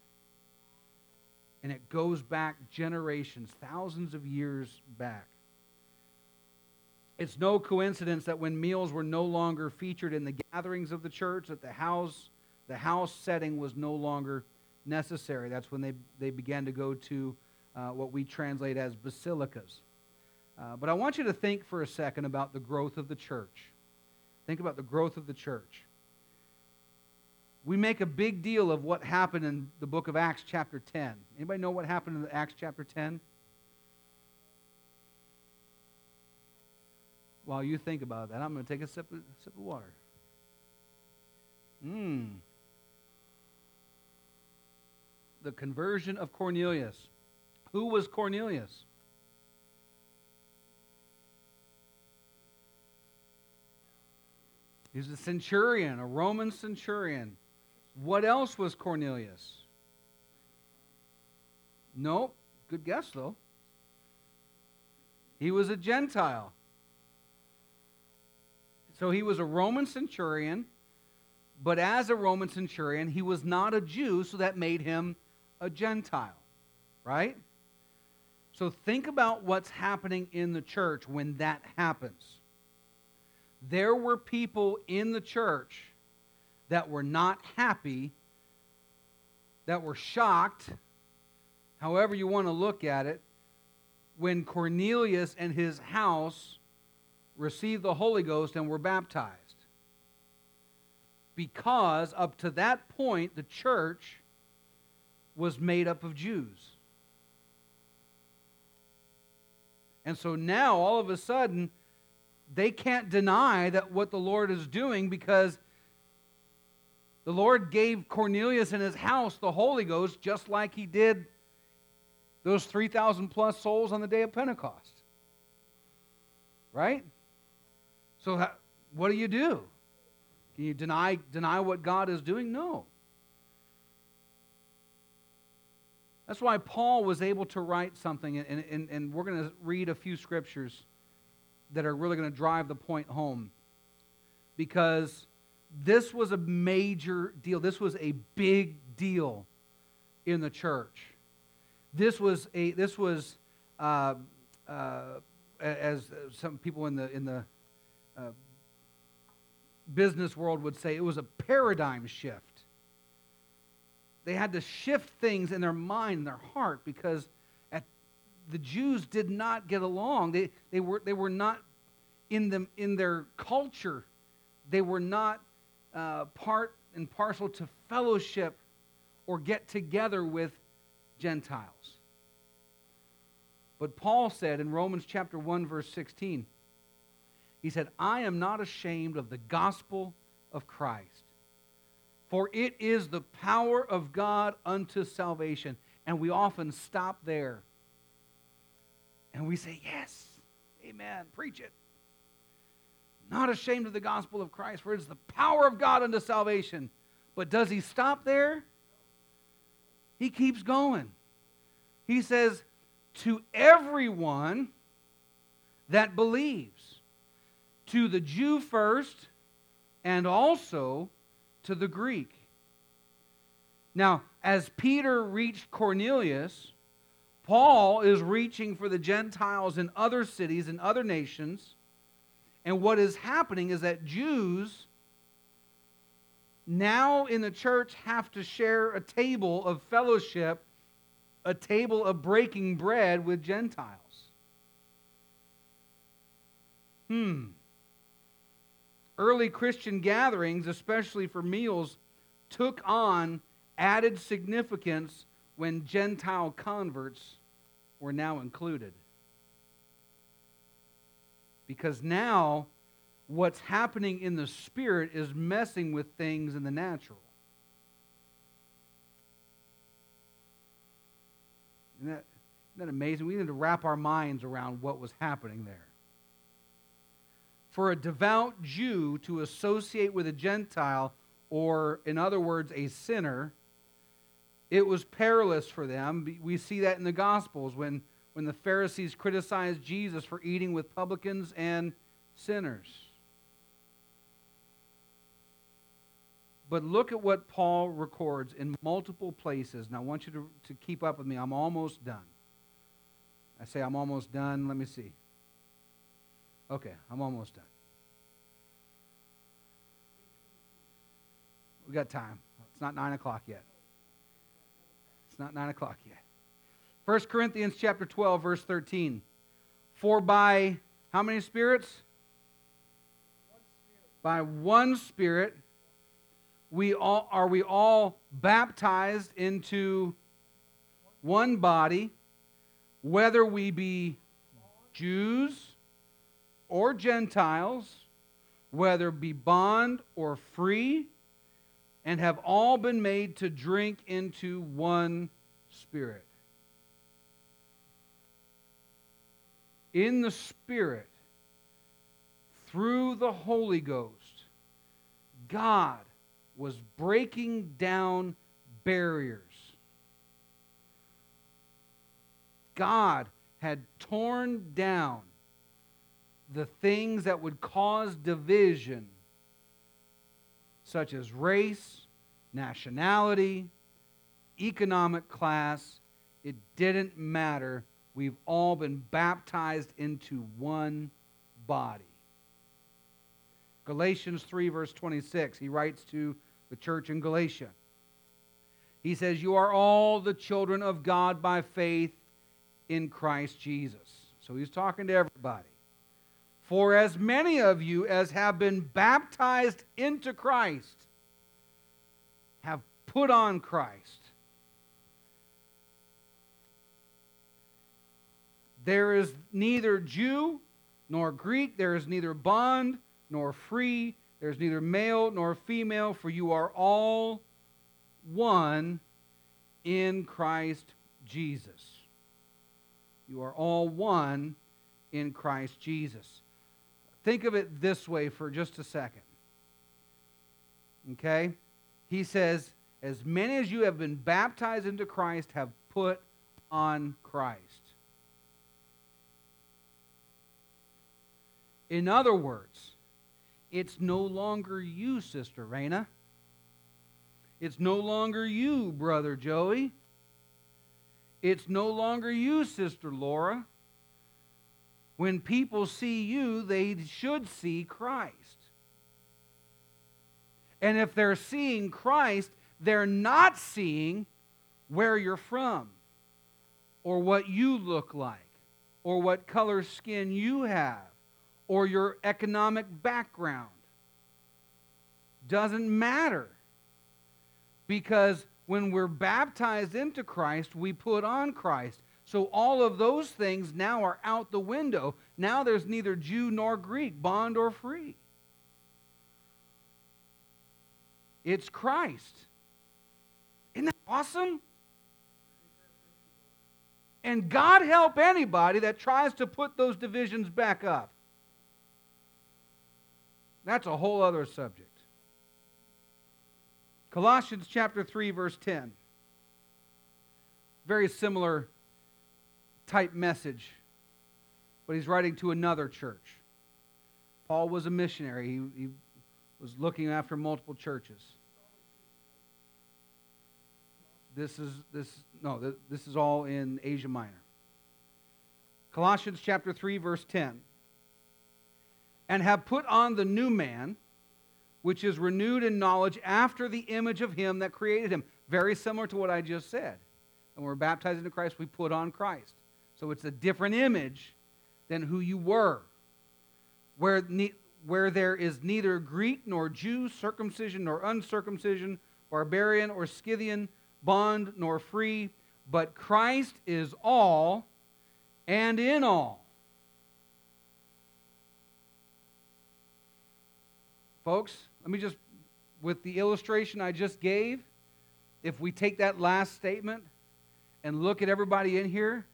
And it goes back generations, thousands of years back. It's no coincidence that when meals were no longer featured in the gatherings of the church, that the house, the house setting was no longer necessary. That's when they, they began to go to uh, what we translate as basilicas. Uh, but I want you to think for a second about the growth of the church. Think about the growth of the church. We make a big deal of what happened in the book of Acts, chapter 10. Anybody know what happened in Acts, chapter 10? while you think about that, I'm going to take a sip of, sip of water. Mmm. The conversion of Cornelius. Who was Cornelius? He's a centurion, a Roman centurion. What else was Cornelius? Nope. Good guess, though. He was a Gentile. So he was a Roman centurion, but as a Roman centurion, he was not a Jew, so that made him a Gentile, right? So think about what's happening in the church when that happens. There were people in the church that were not happy, that were shocked, however you want to look at it, when Cornelius and his house received the Holy Ghost and were baptized. Because up to that point, the church was made up of Jews. And so now, all of a sudden, they can't deny that what the Lord is doing because the Lord gave Cornelius and his house the Holy Ghost just like he did those 3,000 plus souls on the day of Pentecost. Right? So, what do you do? Can you deny, deny what God is doing? No. That's why Paul was able to write something, and, and, and we're going to read a few scriptures that are really going to drive the point home. Because this was a major deal. This was a big deal in the church. This was a this was uh, uh, as some people in the in the uh, business world would say it was a paradigm shift. They had to shift things in their mind, in their heart, because the Jews did not get along. They, they, were, they were not in, them, in their culture, they were not uh, part and parcel to fellowship or get together with Gentiles. But Paul said in Romans chapter 1, verse 16, he said, I am not ashamed of the gospel of Christ, for it is the power of God unto salvation. And we often stop there and we say, Yes, amen, preach it. Not ashamed of the gospel of Christ, for it is the power of God unto salvation. But does he stop there? He keeps going. He says, To everyone that believes to the Jew first and also to the Greek. Now, as Peter reached Cornelius, Paul is reaching for the Gentiles in other cities and other nations. And what is happening is that Jews now in the church have to share a table of fellowship, a table of breaking bread with Gentiles. Hmm. Early Christian gatherings, especially for meals, took on added significance when Gentile converts were now included. Because now what's happening in the spirit is messing with things in the natural. Isn't that, isn't that amazing? We need to wrap our minds around what was happening there. For a devout Jew to associate with a Gentile, or in other words, a sinner, it was perilous for them. We see that in the Gospels when, when the Pharisees criticized Jesus for eating with publicans and sinners. But look at what Paul records in multiple places. Now, I want you to, to keep up with me. I'm almost done. I say I'm almost done. Let me see. Okay, I'm almost done. We got time. It's not 9 o'clock yet. It's not 9 o'clock yet. 1 Corinthians chapter 12, verse 13. For by how many spirits? One spirit. By one spirit we all are we all baptized into one body whether we be Jews or Gentiles whether be bond or free and have all been made to drink into one spirit in the spirit through the Holy Ghost God was breaking down barriers. God had torn down the things that would cause division, such as race, nationality, economic class. It didn't matter. We've all been baptized into one body. Galatians 3, verse 26, he writes to the church in Galatia. He says, You are all the children of God by faith in Christ Jesus. So he's talking to everybody. For as many of you as have been baptized into Christ have put on Christ. There is neither Jew nor Greek, there is neither bond nor free, there's neither male nor female, for you are all one in Christ Jesus. You are all one in Christ Jesus. Think of it this way for just a second. Okay? He says, As many as you have been baptized into Christ have put on Christ. In other words, it's no longer you, Sister Raina. It's no longer you, Brother Joey. It's no longer you, Sister Laura. When people see you, they should see Christ. And if they're seeing Christ, they're not seeing where you're from, or what you look like, or what color skin you have or your economic background. Doesn't matter. Because when we're baptized into Christ, we put on Christ. So all of those things now are out the window. Now there's neither Jew nor Greek, bond or free. It's Christ. Isn't that awesome? And God help anybody that tries to put those divisions back up. That's a whole other subject. Colossians chapter 3, verse 10. Very similar type message, but he's writing to another church. Paul was a missionary, he, he was looking after multiple churches. This is this no, this is all in Asia Minor. Colossians chapter 3 verse 10 and have put on the new man, which is renewed in knowledge after the image of him that created him. Very similar to what I just said. And we're baptized into Christ, we put on Christ. So it's a different image than who you were. Where, ne- where there is neither Greek nor Jew, circumcision nor uncircumcision, barbarian or Scythian, bond nor free, but Christ is all and in all. Folks, let me just, with the illustration I just gave, if we take that last statement and look at everybody in here,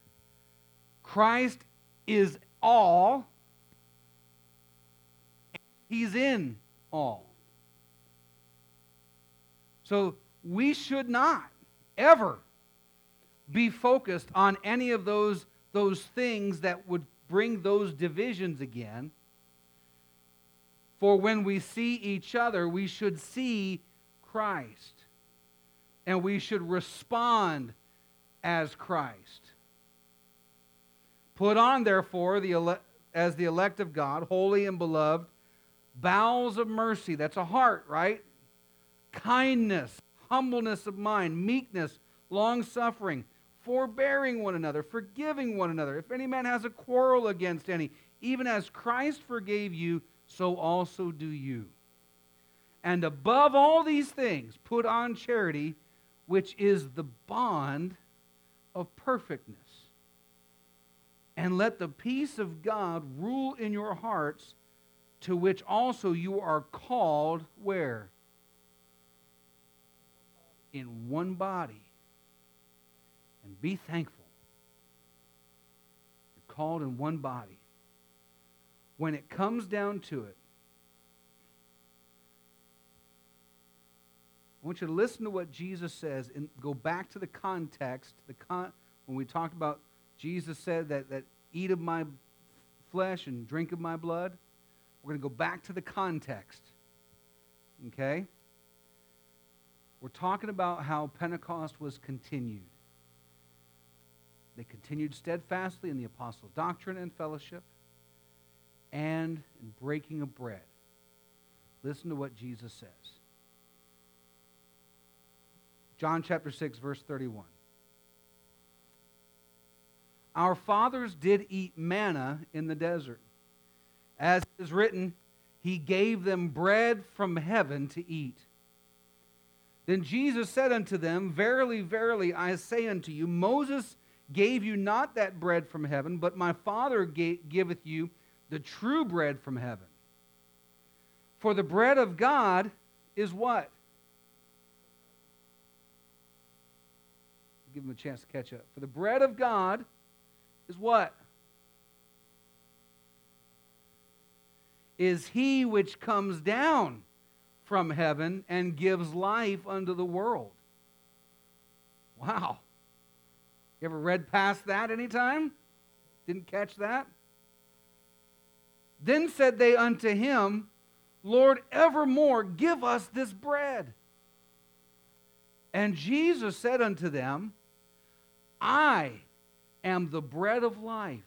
Christ is all, He's in all. So we should not ever be focused on any of those, those things that would bring those divisions again. For when we see each other, we should see Christ. And we should respond as Christ. Put on, therefore, the ele- as the elect of God, holy and beloved, bowels of mercy. That's a heart, right? Kindness, humbleness of mind, meekness, long suffering, forbearing one another, forgiving one another. If any man has a quarrel against any, even as Christ forgave you, so also do you. And above all these things, put on charity, which is the bond of perfectness. And let the peace of God rule in your hearts, to which also you are called where? In one body. And be thankful. You're called in one body. When it comes down to it, I want you to listen to what Jesus says and go back to the context. The con- when we talked about Jesus said that, that eat of my flesh and drink of my blood, we're going to go back to the context. Okay? We're talking about how Pentecost was continued. They continued steadfastly in the apostles' doctrine and fellowship and in breaking of bread. Listen to what Jesus says. John chapter 6, verse 31. Our fathers did eat manna in the desert. As is written, He gave them bread from heaven to eat. Then Jesus said unto them, Verily, verily, I say unto you, Moses gave you not that bread from heaven, but my Father giveth you the true bread from heaven. For the bread of God is what? Give him a chance to catch up. For the bread of God is what? Is he which comes down from heaven and gives life unto the world. Wow. You ever read past that anytime? Didn't catch that? Then said they unto him, Lord, evermore give us this bread. And Jesus said unto them, I am the bread of life.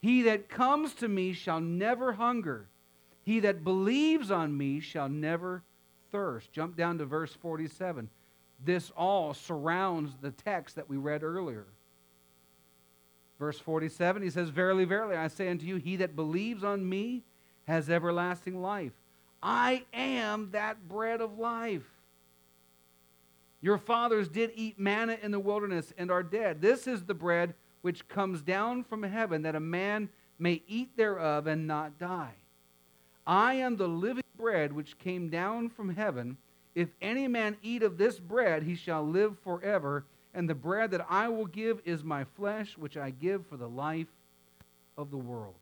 He that comes to me shall never hunger. He that believes on me shall never thirst. Jump down to verse 47. This all surrounds the text that we read earlier. Verse 47, he says, Verily, verily, I say unto you, he that believes on me has everlasting life. I am that bread of life. Your fathers did eat manna in the wilderness and are dead. This is the bread which comes down from heaven, that a man may eat thereof and not die. I am the living bread which came down from heaven. If any man eat of this bread, he shall live forever and the bread that I will give is my flesh, which I give for the life of the world.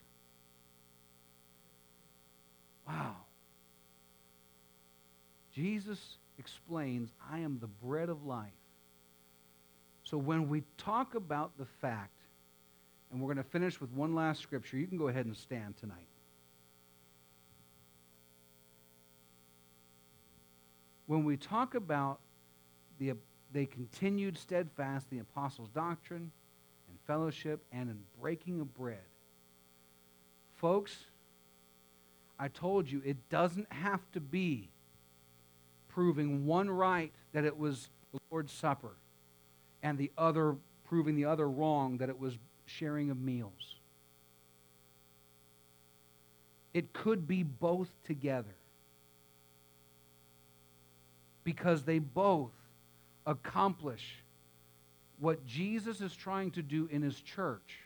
Wow. Jesus explains, I am the bread of life. So when we talk about the fact, and we're going to finish with one last scripture, you can go ahead and stand tonight. When we talk about the they continued steadfast the apostles' doctrine and fellowship and in breaking of bread. Folks, I told you, it doesn't have to be proving one right that it was the Lord's Supper and the other proving the other wrong that it was sharing of meals. It could be both together because they both accomplish what Jesus is trying to do in his church.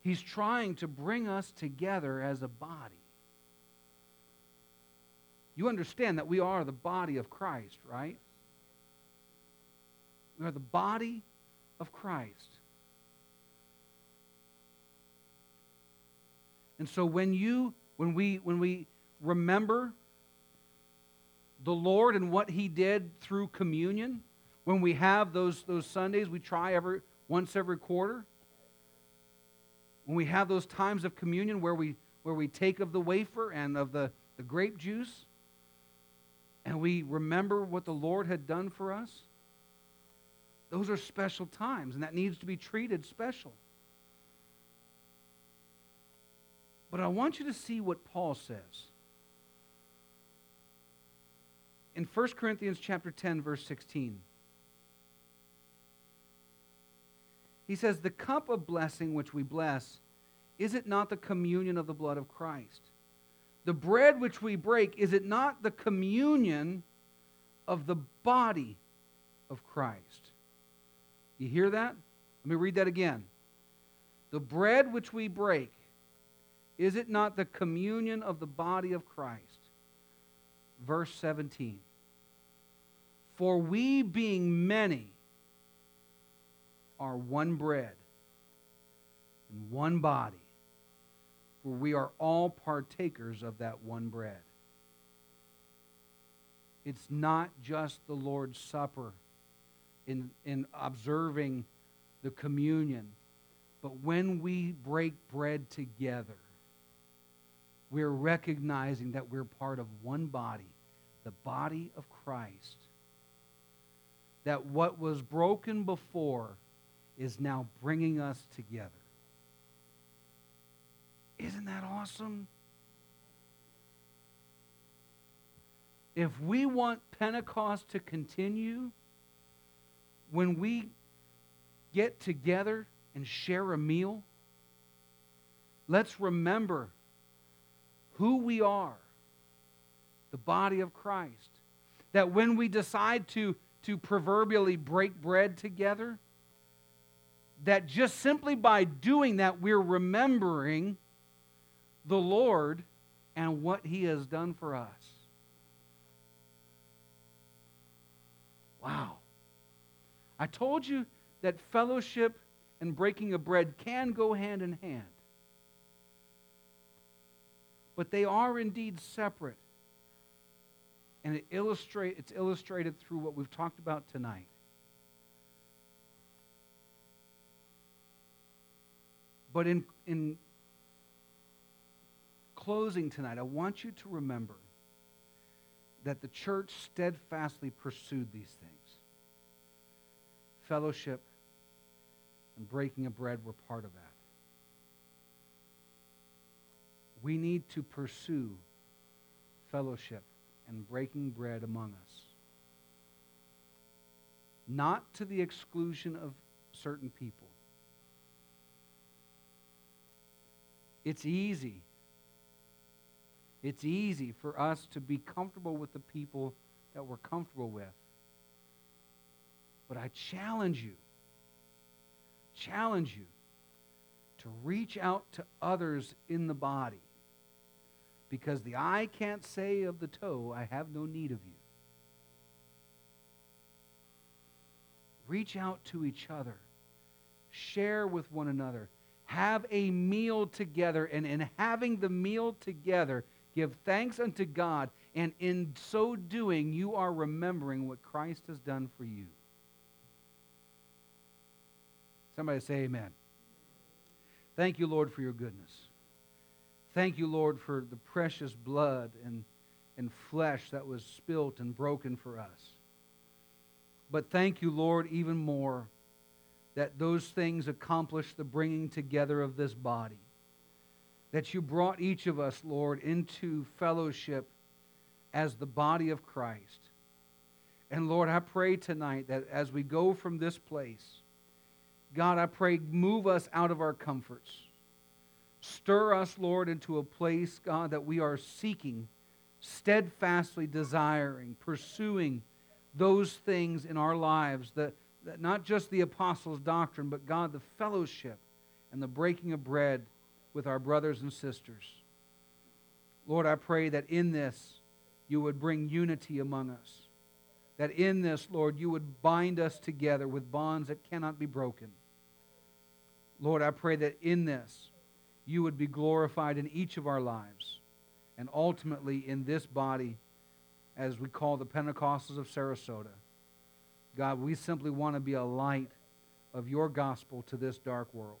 He's trying to bring us together as a body. You understand that we are the body of Christ, right? We are the body of Christ. And so when you when we when we remember the Lord and what he did through communion, when we have those those Sundays we try every once every quarter, when we have those times of communion where we where we take of the wafer and of the, the grape juice and we remember what the Lord had done for us, those are special times, and that needs to be treated special. But I want you to see what Paul says. In 1 Corinthians chapter 10 verse 16. He says, "The cup of blessing which we bless, is it not the communion of the blood of Christ? The bread which we break, is it not the communion of the body of Christ?" You hear that? Let me read that again. The bread which we break, is it not the communion of the body of Christ? Verse 17. For we, being many, are one bread and one body, for we are all partakers of that one bread. It's not just the Lord's Supper in, in observing the communion, but when we break bread together, we're recognizing that we're part of one body, the body of Christ. That what was broken before is now bringing us together. Isn't that awesome? If we want Pentecost to continue, when we get together and share a meal, let's remember who we are, the body of Christ. That when we decide to, to proverbially break bread together, that just simply by doing that, we're remembering the Lord and what He has done for us. Wow. I told you that fellowship and breaking of bread can go hand in hand but they are indeed separate. And it illustrate, it's illustrated through what we've talked about tonight. But in, in closing tonight, I want you to remember that the church steadfastly pursued these things. Fellowship and breaking of bread were part of that we need to pursue fellowship and breaking bread among us. Not to the exclusion of certain people. It's easy. It's easy for us to be comfortable with the people that we're comfortable with. But I challenge you, challenge you to reach out to others in the body because the eye can't say of the toe, I have no need of you. Reach out to each other, share with one another, have a meal together, and in having the meal together, give thanks unto God, and in so doing, you are remembering what Christ has done for you. Somebody say amen. Thank you, Lord, for your goodness. Thank you, Lord, for the precious blood and, and flesh that was spilt and broken for us. But thank you, Lord, even more that those things accomplish the bringing together of this body. That you brought each of us, Lord, into fellowship as the body of Christ. And Lord, I pray tonight that as we go from this place, God, I pray, move us out of our comforts. Stir us, Lord, into a place, God, that we are seeking, steadfastly desiring, pursuing those things in our lives that, that not just the apostles' doctrine, but God, the fellowship and the breaking of bread with our brothers and sisters. Lord, I pray that in this you would bring unity among us. That in this, Lord, you would bind us together with bonds that cannot be broken. Lord, I pray that in this you would be glorified in each of our lives and ultimately in this body as we call the Pentecostals of Sarasota. God, we simply want to be a light of your gospel to this dark world.